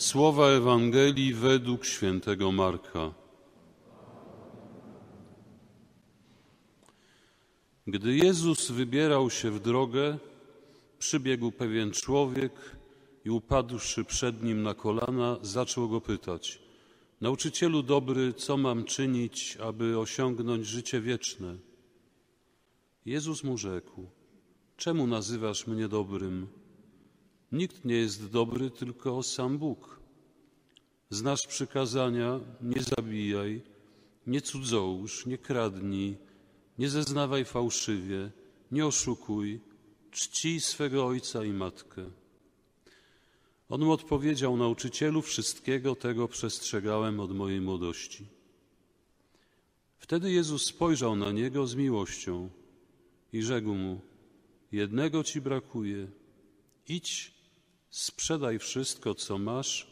Słowa Ewangelii według świętego Marka. Gdy Jezus wybierał się w drogę, przybiegł pewien człowiek i upadłszy przed nim na kolana, zaczął go pytać: Nauczycielu dobry, co mam czynić, aby osiągnąć życie wieczne? Jezus mu rzekł: Czemu nazywasz mnie dobrym? Nikt nie jest dobry, tylko sam Bóg. Znasz przykazania: nie zabijaj, nie cudzołóż, nie kradnij, nie zeznawaj fałszywie, nie oszukuj, czcij swego ojca i matkę. On mu odpowiedział: Nauczycielu, wszystkiego tego przestrzegałem od mojej młodości. Wtedy Jezus spojrzał na niego z miłością i rzekł mu: Jednego ci brakuje. Idź, sprzedaj wszystko, co masz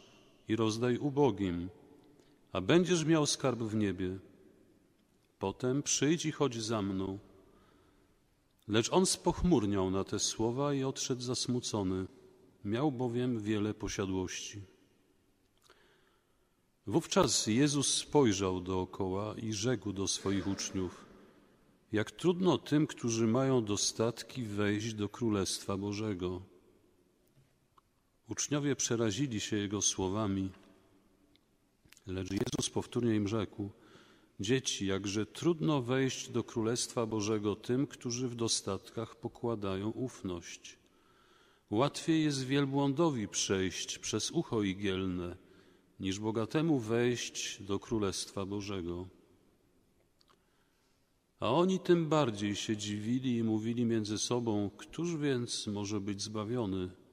i rozdaj ubogim, a będziesz miał skarb w niebie. Potem przyjdź i chodź za mną. Lecz on spochmurniał na te słowa i odszedł zasmucony. Miał bowiem wiele posiadłości. Wówczas Jezus spojrzał dookoła i rzekł do swoich uczniów: Jak trudno tym, którzy mają dostatki, wejść do Królestwa Bożego. Uczniowie przerazili się Jego słowami, lecz Jezus powtórnie im rzekł: Dzieci, jakże trudno wejść do Królestwa Bożego tym, którzy w dostatkach pokładają ufność. Łatwiej jest wielbłądowi przejść przez ucho igielne, niż bogatemu wejść do Królestwa Bożego. A oni tym bardziej się dziwili i mówili między sobą, któż więc może być zbawiony?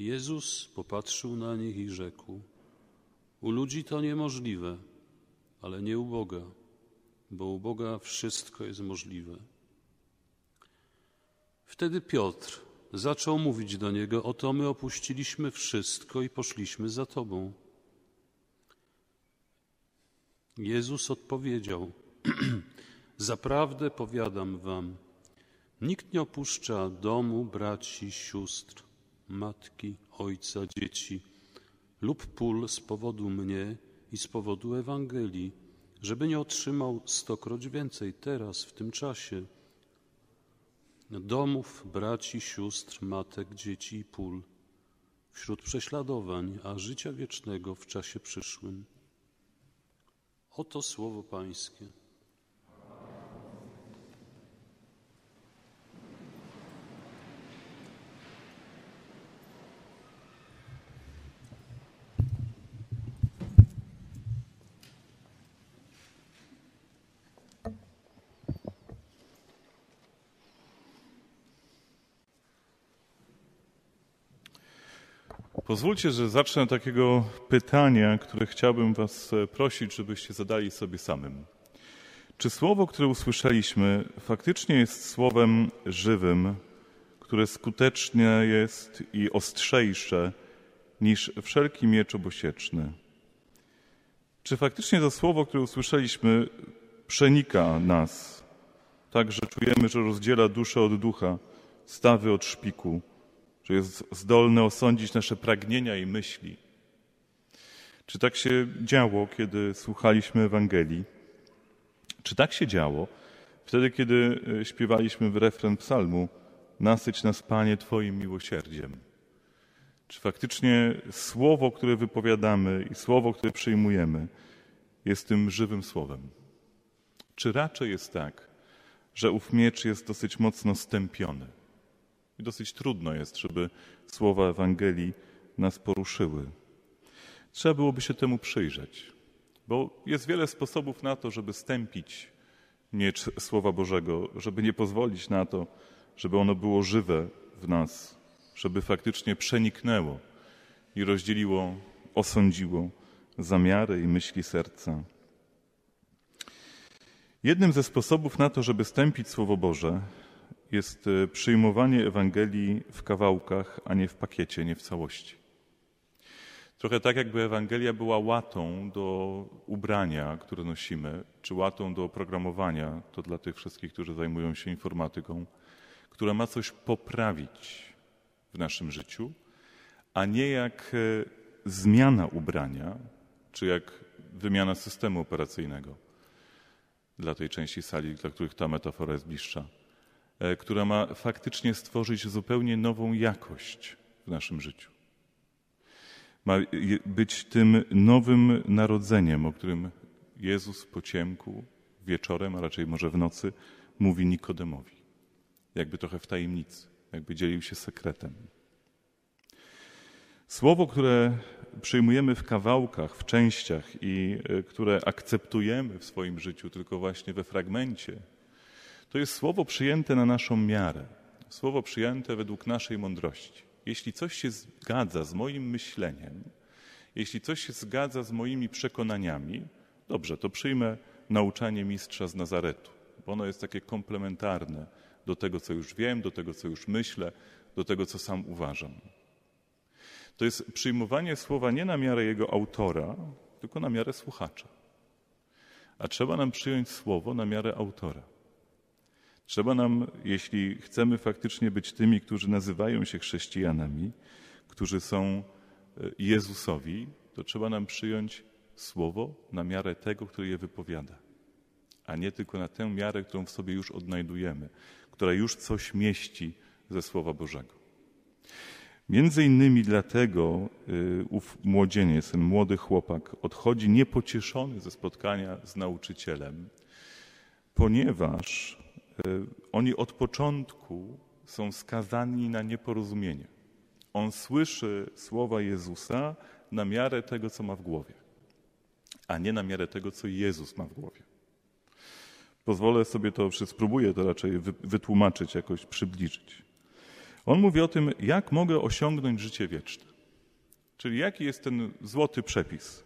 Jezus popatrzył na nich i rzekł: U ludzi to niemożliwe, ale nie u Boga, bo u Boga wszystko jest możliwe. Wtedy Piotr zaczął mówić do niego: Oto my opuściliśmy wszystko i poszliśmy za Tobą. Jezus odpowiedział: Zaprawdę powiadam Wam, nikt nie opuszcza domu, braci, sióstr, matki, ojca, dzieci lub pól z powodu mnie i z powodu Ewangelii, żeby nie otrzymał stokroć więcej teraz, w tym czasie domów, braci, sióstr, matek, dzieci i pól, wśród prześladowań, a życia wiecznego w czasie przyszłym. Oto słowo Pańskie. Pozwólcie, że zacznę takiego pytania, które chciałbym Was e, prosić, żebyście zadali sobie samym. Czy słowo, które usłyszeliśmy, faktycznie jest słowem żywym, które skutecznie jest i ostrzejsze niż wszelki miecz obosieczny? Czy faktycznie to słowo, które usłyszeliśmy, przenika nas, tak że czujemy, że rozdziela duszę od ducha, stawy od szpiku? Że jest zdolny osądzić nasze pragnienia i myśli. Czy tak się działo, kiedy słuchaliśmy Ewangelii? Czy tak się działo wtedy, kiedy e, śpiewaliśmy w refren psalmu Nasyć nas, Panie, Twoim miłosierdziem? Czy faktycznie słowo, które wypowiadamy i słowo, które przyjmujemy, jest tym żywym słowem? Czy raczej jest tak, że ów miecz jest dosyć mocno stępiony? I dosyć trudno jest, żeby słowa Ewangelii nas poruszyły. Trzeba byłoby się temu przyjrzeć, bo jest wiele sposobów na to, żeby stępić miecz Słowa Bożego, żeby nie pozwolić na to, żeby ono było żywe w nas, żeby faktycznie przeniknęło i rozdzieliło, osądziło zamiary i myśli serca. Jednym ze sposobów na to, żeby stępić Słowo Boże, jest e, przyjmowanie Ewangelii w kawałkach, a nie w pakiecie, nie w całości. Trochę tak, jakby Ewangelia była łatą do ubrania, które nosimy, czy łatą do oprogramowania, to dla tych wszystkich, którzy zajmują się informatyką, która ma coś poprawić w naszym życiu, a nie jak e, zmiana ubrania, czy jak wymiana systemu operacyjnego dla tej części sali, dla których ta metafora jest bliższa, która ma faktycznie stworzyć zupełnie nową jakość w naszym życiu. Ma być tym nowym narodzeniem, o którym Jezus po ciemku, wieczorem, a raczej może w nocy, mówi Nikodemowi. Jakby trochę w tajemnicy, jakby dzielił się sekretem. Słowo, które przyjmujemy w kawałkach, w częściach i e, które akceptujemy w swoim życiu tylko właśnie we fragmencie, to jest słowo przyjęte na naszą miarę, słowo przyjęte według naszej mądrości. Jeśli coś się zgadza z moim myśleniem, jeśli coś się zgadza z moimi przekonaniami, dobrze, to przyjmę nauczanie mistrza z Nazaretu, bo ono jest takie komplementarne do tego, co już wiem, do tego, co już myślę, do tego, co sam uważam. To jest przyjmowanie słowa nie na miarę jego autora, tylko na miarę słuchacza. A trzeba nam przyjąć słowo na miarę autora. Trzeba nam, jeśli chcemy faktycznie być tymi, którzy nazywają się chrześcijanami, którzy są e, Jezusowi, to trzeba nam przyjąć słowo na miarę tego, który je wypowiada, a nie tylko na tę miarę, którą w sobie już odnajdujemy, która już coś mieści ze Słowa Bożego. Między innymi dlatego y, ów młodzieniec, ten młody chłopak odchodzi niepocieszony ze spotkania z nauczycielem, ponieważ oni od początku są skazani na nieporozumienie. On słyszy słowa Jezusa na miarę tego, co ma w głowie, a nie na miarę tego, co Jezus ma w głowie. Pozwolę sobie to, spróbuję to raczej wytłumaczyć, jakoś przybliżyć. On mówi o tym, jak mogę osiągnąć życie wieczne. Czyli jaki jest ten złoty przepis?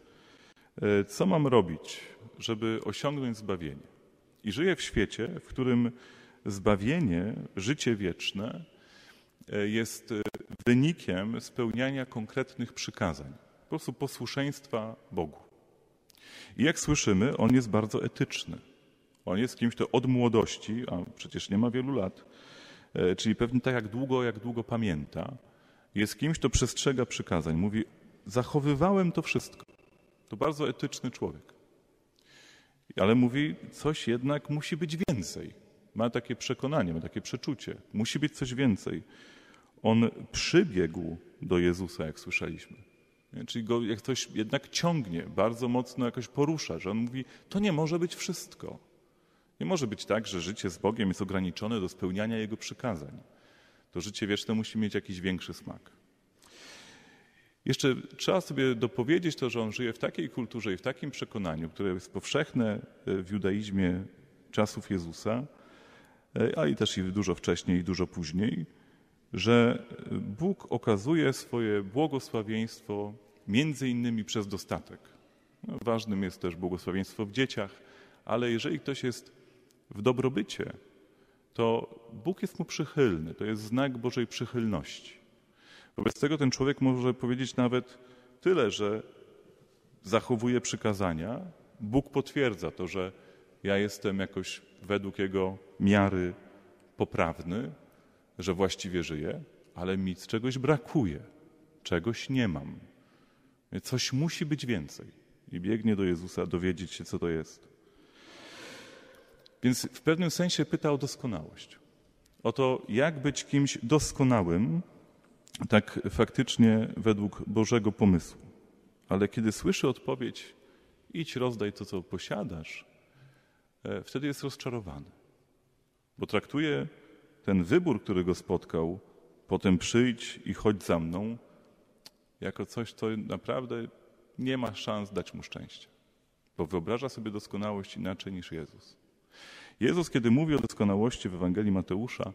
E, co mam robić, żeby osiągnąć zbawienie? I żyję w świecie, w którym zbawienie, życie wieczne e, jest e, wynikiem spełniania konkretnych przykazań, po prostu posłuszeństwa Bogu. I jak słyszymy, on jest bardzo etyczny. On jest kimś, kto od młodości, a przecież nie ma wielu lat, E, czyli pewnie tak jak długo, jak długo pamięta, jest kimś, kto przestrzega przykazań. Mówi, zachowywałem to wszystko. To bardzo etyczny człowiek. Ale mówi, coś jednak musi być więcej. Ma takie przekonanie, ma takie przeczucie. Musi być coś więcej. On przybiegł do Jezusa, jak słyszeliśmy. Czyli go jak coś jednak ciągnie, bardzo mocno jakoś porusza, że on mówi, to nie może być wszystko. Nie może być tak, że życie z Bogiem jest ograniczone do spełniania Jego przykazań. To życie wieczne musi mieć jakiś większy smak. Jeszcze trzeba sobie dopowiedzieć to, że on żyje w takiej kulturze i w takim przekonaniu, które jest powszechne e, w judaizmie czasów Jezusa, e, a i też i dużo wcześniej i dużo później, że Bóg okazuje swoje błogosławieństwo między innymi przez dostatek. No, ważnym jest też błogosławieństwo w dzieciach, ale jeżeli ktoś jest w dobrobycie, to Bóg jest mu przychylny. To jest znak Bożej przychylności. Wobec tego ten człowiek może powiedzieć nawet tyle, że zachowuje przykazania. Bóg potwierdza to, że ja jestem jakoś według Jego miary poprawny, że właściwie żyję, ale mi czegoś brakuje, czegoś nie mam. Coś musi być więcej. I biegnie do Jezusa dowiedzieć się, co to jest. Więc w pewnym sensie pyta o doskonałość. O to, jak być kimś doskonałym, tak faktycznie według Bożego pomysłu. Ale kiedy słyszy odpowiedź, idź, rozdaj to, co posiadasz, e, wtedy jest rozczarowany. Bo traktuje ten wybór, który go spotkał, potem przyjdź i chodź za mną, jako coś, co naprawdę nie ma szans dać mu szczęścia. Bo wyobraża sobie doskonałość inaczej niż Jezus. Jezus, kiedy mówi o doskonałości w Ewangelii Mateusza,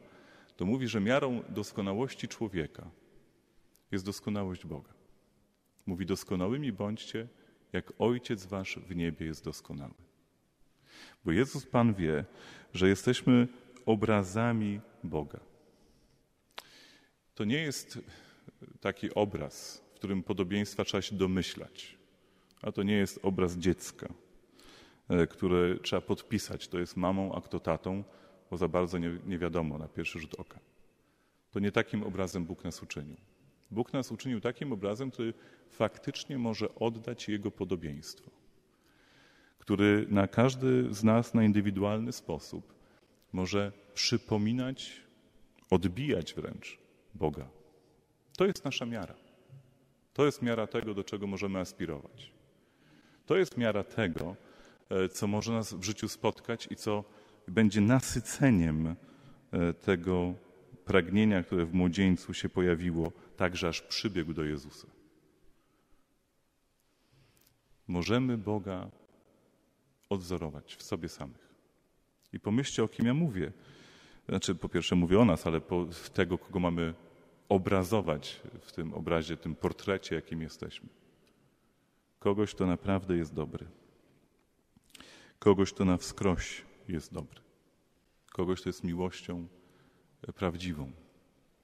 to mówi, że miarą doskonałości człowieka jest doskonałość Boga. Mówi: Doskonałymi bądźcie, jak Ojciec Wasz w niebie jest doskonały. Bo Jezus Pan wie, że jesteśmy obrazami Boga. To nie jest taki obraz, w którym podobieństwa trzeba się domyślać, a to nie jest obraz dziecka E, które trzeba podpisać. To jest mamą, a kto tatą, bo za bardzo nie, nie wiadomo na pierwszy rzut oka. To nie takim obrazem Bóg nas uczynił. Bóg nas uczynił takim obrazem, który faktycznie może oddać Jego podobieństwo, który na każdy z nas na indywidualny sposób może przypominać, odbijać wręcz Boga. To jest nasza miara. To jest miara tego, do czego możemy aspirować. To jest miara tego, e, co może nas w życiu spotkać i co będzie nasyceniem e, tego pragnienia, które w młodzieńcu się pojawiło, także aż przybiegł do Jezusa. Możemy Boga odzorować w sobie samych. I pomyślcie, o kim ja mówię. Znaczy, po pierwsze mówię o nas, ale po tego, kogo mamy obrazować w tym obrazie, tym portrecie, jakim jesteśmy. Kogoś, kto naprawdę jest dobry. Kogoś, kto na wskroś jest dobry. Kogoś, kto jest miłością prawdziwą,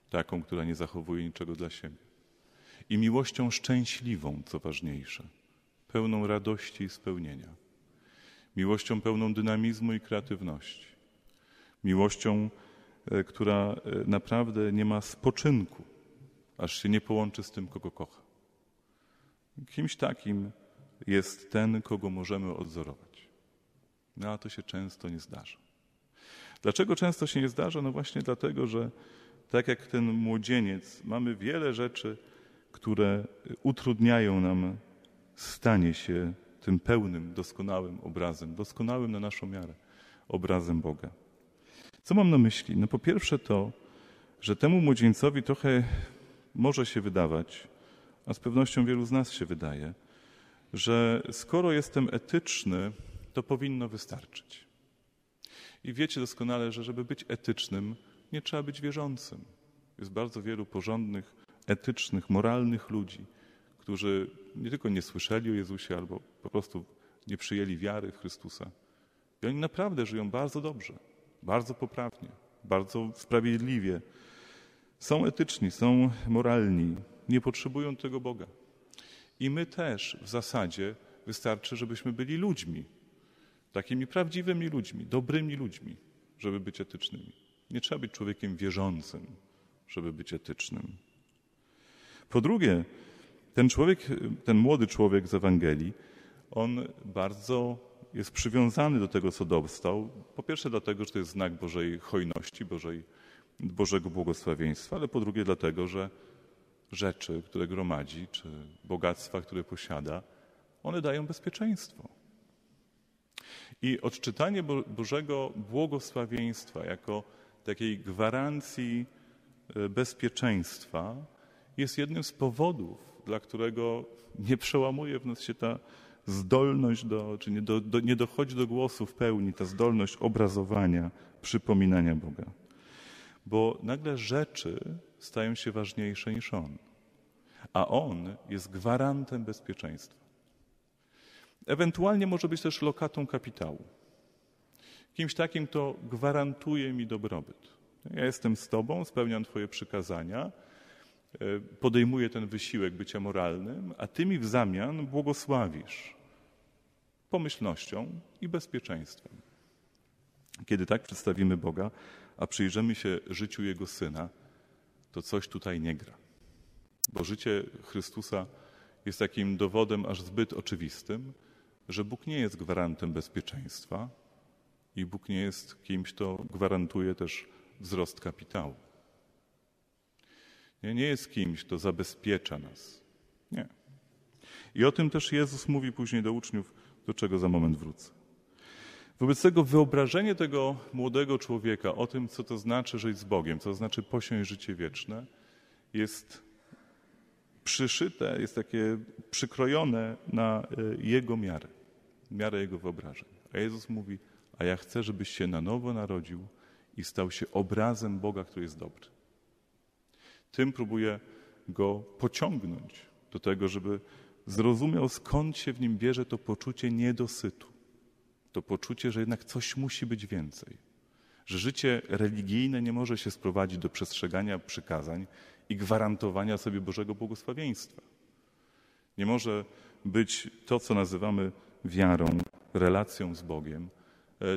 taką, która nie zachowuje niczego dla siebie. I miłością szczęśliwą, co ważniejsze, pełną radości i spełnienia. Miłością pełną dynamizmu i kreatywności. Miłością, e, która e, naprawdę nie ma spoczynku, aż się nie połączy z tym, kogo kocha. Kimś takim jest ten, kogo możemy odzorować. No a to się często nie zdarza. Dlaczego często się nie zdarza? No właśnie dlatego, że tak jak ten młodzieniec, mamy wiele rzeczy, które utrudniają nam stanie się tym pełnym, doskonałym obrazem, doskonałym na naszą miarę obrazem Boga. Co mam na myśli? No po pierwsze to, że temu młodzieńcowi trochę może się wydawać, a z pewnością wielu z nas się wydaje, że skoro jestem etyczny, to powinno wystarczyć. I wiecie doskonale, że żeby być etycznym, nie trzeba być wierzącym. Jest bardzo wielu porządnych, etycznych, moralnych ludzi, którzy nie tylko nie słyszeli o Jezusie, albo po prostu nie przyjęli wiary w Chrystusa. I oni naprawdę żyją bardzo dobrze, bardzo poprawnie, bardzo sprawiedliwie. Są etyczni, są moralni, nie potrzebują tego Boga. I my też w zasadzie wystarczy, żebyśmy byli ludźmi, takimi prawdziwymi ludźmi, dobrymi ludźmi, żeby być etycznymi. Nie trzeba być człowiekiem wierzącym, żeby być etycznym. Po drugie, ten człowiek, ten młody człowiek z Ewangelii, on bardzo jest przywiązany do tego, co dostał. Po pierwsze, dlatego, że to jest znak Bożej hojności, Bożej, Bożego błogosławieństwa, ale po drugie, dlatego, że rzeczy, które gromadzi, czy bogactwa, które posiada, one dają bezpieczeństwo. I odczytanie Bożego błogosławieństwa jako takiej gwarancji e, bezpieczeństwa jest jednym z powodów, dla którego nie przełamuje w nas się ta zdolność, do, czy nie, do, do, nie dochodzi do głosu w pełni, ta zdolność obrazowania, przypominania Boga. Bo nagle rzeczy stają się ważniejsze niż On, a On jest gwarantem bezpieczeństwa. Ewentualnie może być też lokatą kapitału. Kimś takim, kto gwarantuje mi dobrobyt. Ja jestem z Tobą, spełniam Twoje przykazania, e, podejmuję ten wysiłek bycia moralnym, a Ty mi w zamian błogosławisz pomyślnością i bezpieczeństwem. Kiedy tak przedstawimy Boga, a przyjrzymy się życiu Jego Syna, to coś tutaj nie gra. Bo życie Chrystusa jest takim dowodem aż zbyt oczywistym, że Bóg nie jest gwarantem bezpieczeństwa i Bóg nie jest kimś, kto gwarantuje też wzrost kapitału. Nie, nie jest kimś, kto zabezpiecza nas. Nie. I o tym też Jezus mówi później do uczniów, do czego za moment wrócę. Wobec tego wyobrażenie tego młodego człowieka o tym, co to znaczy żyć z Bogiem, co to znaczy posiąść życie wieczne, jest przyszyte, jest takie przykrojone na e, jego miarę, miarę jego wyobrażeń. A Jezus mówi, a ja chcę, żebyś się na nowo narodził i stał się obrazem Boga, który jest dobry. Tym próbuję go pociągnąć do tego, żeby zrozumiał, skąd się w nim bierze to poczucie niedosytu. To poczucie, że jednak coś musi być więcej. Że życie religijne nie może się sprowadzić do przestrzegania przykazań i gwarantowania sobie Bożego błogosławieństwa. Nie może być to, co nazywamy wiarą, relacją z Bogiem,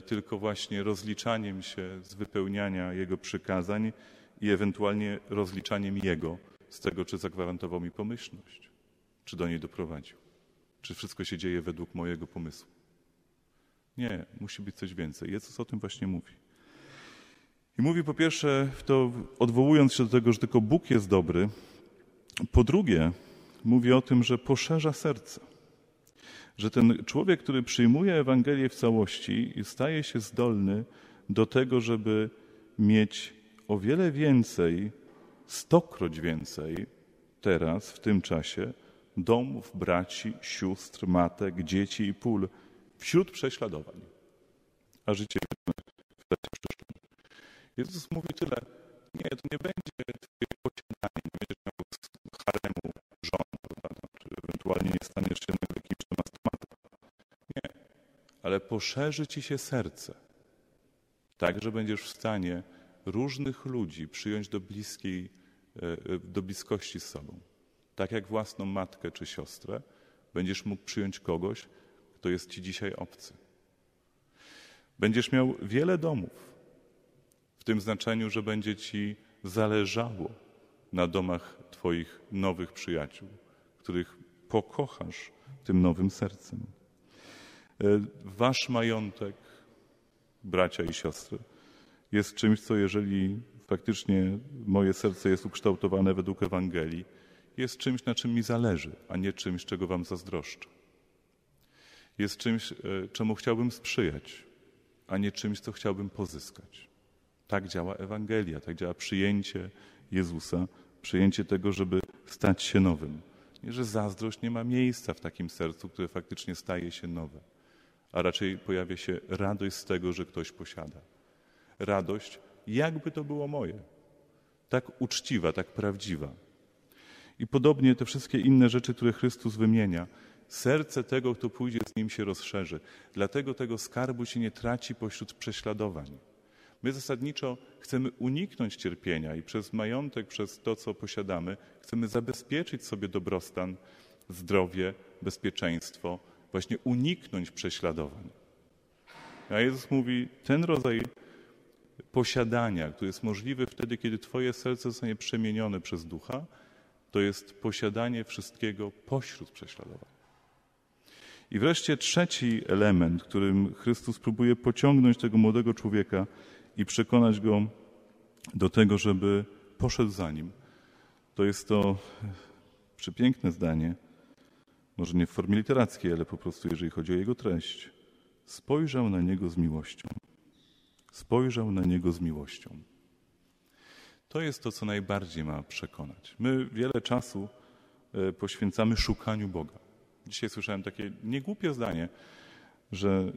tylko właśnie rozliczaniem się z wypełniania Jego przykazań i ewentualnie rozliczaniem Jego z tego, czy zagwarantował mi pomyślność, czy do niej doprowadził, czy wszystko się dzieje według mojego pomysłu. Nie, musi być coś więcej. Jezus o tym właśnie mówi. I mówi po pierwsze, to odwołując się do tego, że tylko Bóg jest dobry, po drugie, mówi o tym, że poszerza serce. Że ten człowiek, który przyjmuje Ewangelię w całości, staje się zdolny do tego, żeby mieć o wiele więcej, stokroć więcej teraz, w tym czasie, domów, braci, sióstr, matek, dzieci i pól wśród prześladowań. A życie w czasie przyszłym. Jezus mówi tyle, nie, to nie będzie twoje posiadanie, nie będziesz miał haremu żon, prawda? ewentualnie nie staniesz się ale poszerzy ci się serce, tak, że będziesz w stanie różnych ludzi przyjąć do bliskiej, e, e, do bliskości z sobą. Tak jak własną matkę czy siostrę, będziesz mógł przyjąć kogoś, kto jest ci dzisiaj obcy. Będziesz miał wiele domów, w tym znaczeniu, że będzie ci zależało na domach Twoich nowych przyjaciół, których pokochasz tym nowym sercem. E, wasz majątek, bracia i siostry, jest czymś, co jeżeli faktycznie moje serce jest ukształtowane według Ewangelii, jest czymś, na czym mi zależy, a nie czymś, czego Wam zazdroszczę. Jest czymś, e, czemu chciałbym sprzyjać, a nie czymś, co chciałbym pozyskać. Tak działa Ewangelia, tak działa przyjęcie Jezusa, przyjęcie tego, żeby stać się nowym. Nie, że zazdrość nie ma miejsca w takim sercu, które faktycznie staje się nowe, a raczej pojawia się radość z tego, że ktoś posiada. Radość, jakby to było moje. Tak uczciwa, tak prawdziwa. I podobnie te wszystkie inne rzeczy, które Chrystus wymienia, serce tego, kto pójdzie z nim się rozszerzy. Dlatego tego skarbu się nie traci pośród prześladowań. My zasadniczo chcemy uniknąć cierpienia i przez majątek, przez to, co posiadamy, chcemy zabezpieczyć sobie dobrostan, zdrowie, bezpieczeństwo, właśnie uniknąć prześladowań. A Jezus mówi, ten rodzaj posiadania, który jest możliwy wtedy, kiedy Twoje serce zostanie przemienione przez ducha, to jest posiadanie wszystkiego pośród prześladowań. I wreszcie trzeci element, którym Chrystus próbuje pociągnąć tego młodego człowieka i przekonać go do tego, żeby poszedł za nim, to jest to przepiękne zdanie, może nie w formie literackiej, ale po prostu jeżeli chodzi o jego treść. Spojrzał na niego z miłością. Spojrzał na niego z miłością. To jest to, co najbardziej ma przekonać. My wiele czasu e, poświęcamy szukaniu Boga. Dzisiaj słyszałem takie niegłupie zdanie, że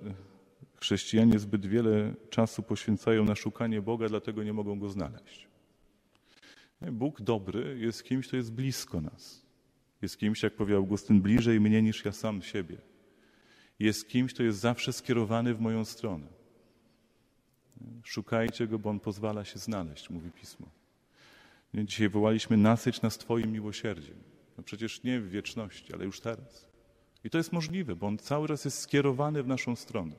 chrześcijanie zbyt wiele czasu poświęcają na szukanie Boga, dlatego nie mogą go znaleźć. Bóg dobry jest kimś, kto jest blisko nas. Jest kimś, jak powie Augustyn, bliżej mnie niż ja sam siebie. Jest kimś, kto jest zawsze skierowany w moją stronę. Szukajcie go, bo on pozwala się znaleźć, mówi pismo. Dzisiaj wołaliśmy: nasyć nas Twoim miłosierdziem. No przecież nie w wieczności, ale już teraz. I to jest możliwe, bo on cały czas jest skierowany w naszą stronę.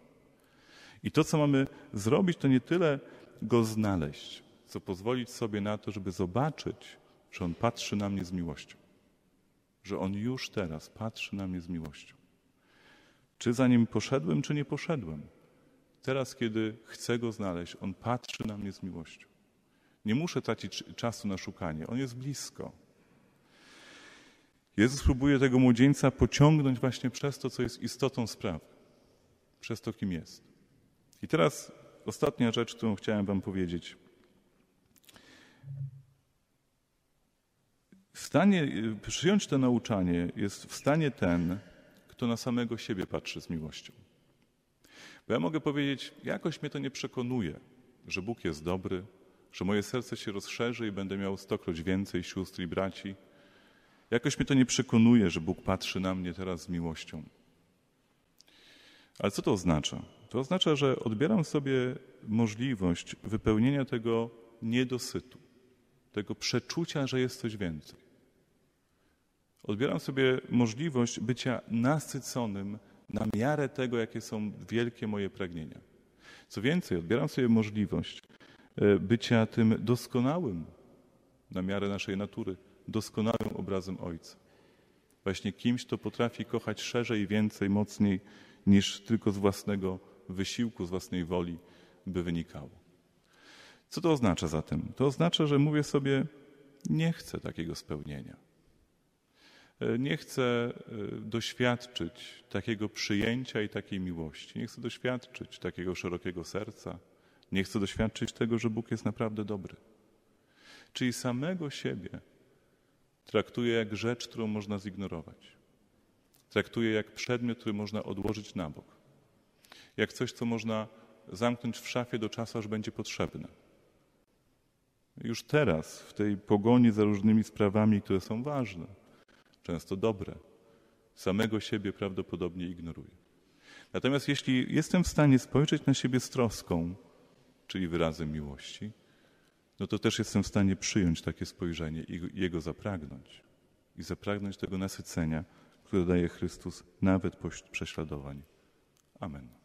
I to, co mamy zrobić, to nie tyle go znaleźć, co pozwolić sobie na to, żeby zobaczyć, że on patrzy na mnie z miłością. Że on już teraz patrzy na mnie z miłością. Czy za nim poszedłem, czy nie poszedłem? Teraz, kiedy chcę go znaleźć, on patrzy na mnie z miłością. Nie muszę tracić czasu na szukanie, on jest blisko. Jezus próbuje tego młodzieńca pociągnąć właśnie przez to, co jest istotą sprawy, przez to, kim jest. I teraz ostatnia rzecz, którą chciałem Wam powiedzieć. Stanie, przyjąć to nauczanie jest w stanie ten, kto na samego siebie patrzy z miłością. Bo ja mogę powiedzieć, jakoś mnie to nie przekonuje, że Bóg jest dobry, że moje serce się rozszerzy i będę miał stokroć więcej sióstr i braci. Jakoś mnie to nie przekonuje, że Bóg patrzy na mnie teraz z miłością. Ale co to oznacza? To oznacza, że odbieram sobie możliwość wypełnienia tego niedosytu, tego przeczucia, że jest coś więcej. Odbieram sobie możliwość bycia nasyconym na miarę tego, jakie są wielkie moje pragnienia. Co więcej, odbieram sobie możliwość e, bycia tym doskonałym na miarę naszej natury, doskonałym obrazem Ojca. Właśnie kimś, kto potrafi kochać szerzej, więcej, mocniej niż tylko z własnego wysiłku, z własnej woli by wynikało. Co to oznacza zatem? To oznacza, że mówię sobie, nie chcę takiego spełnienia. E, nie chcę e, doświadczyć takiego przyjęcia i takiej miłości. Nie chcę doświadczyć takiego szerokiego serca. Nie chcę doświadczyć tego, że Bóg jest naprawdę dobry. Czyli samego siebie traktuję jak rzecz, którą można zignorować. Traktuję jak przedmiot, który można odłożyć na bok. Jak coś, co można zamknąć w szafie do czasu, aż będzie potrzebne. Już teraz, w tej pogoni za różnymi sprawami, które są ważne, często dobre, samego siebie prawdopodobnie ignoruję. Natomiast jeśli jestem w stanie spojrzeć na siebie z troską, czyli wyrazem miłości, no to też jestem w stanie przyjąć takie spojrzenie i jego zapragnąć. I zapragnąć tego nasycenia, które daje Chrystus nawet pośród prześladowań. Amen.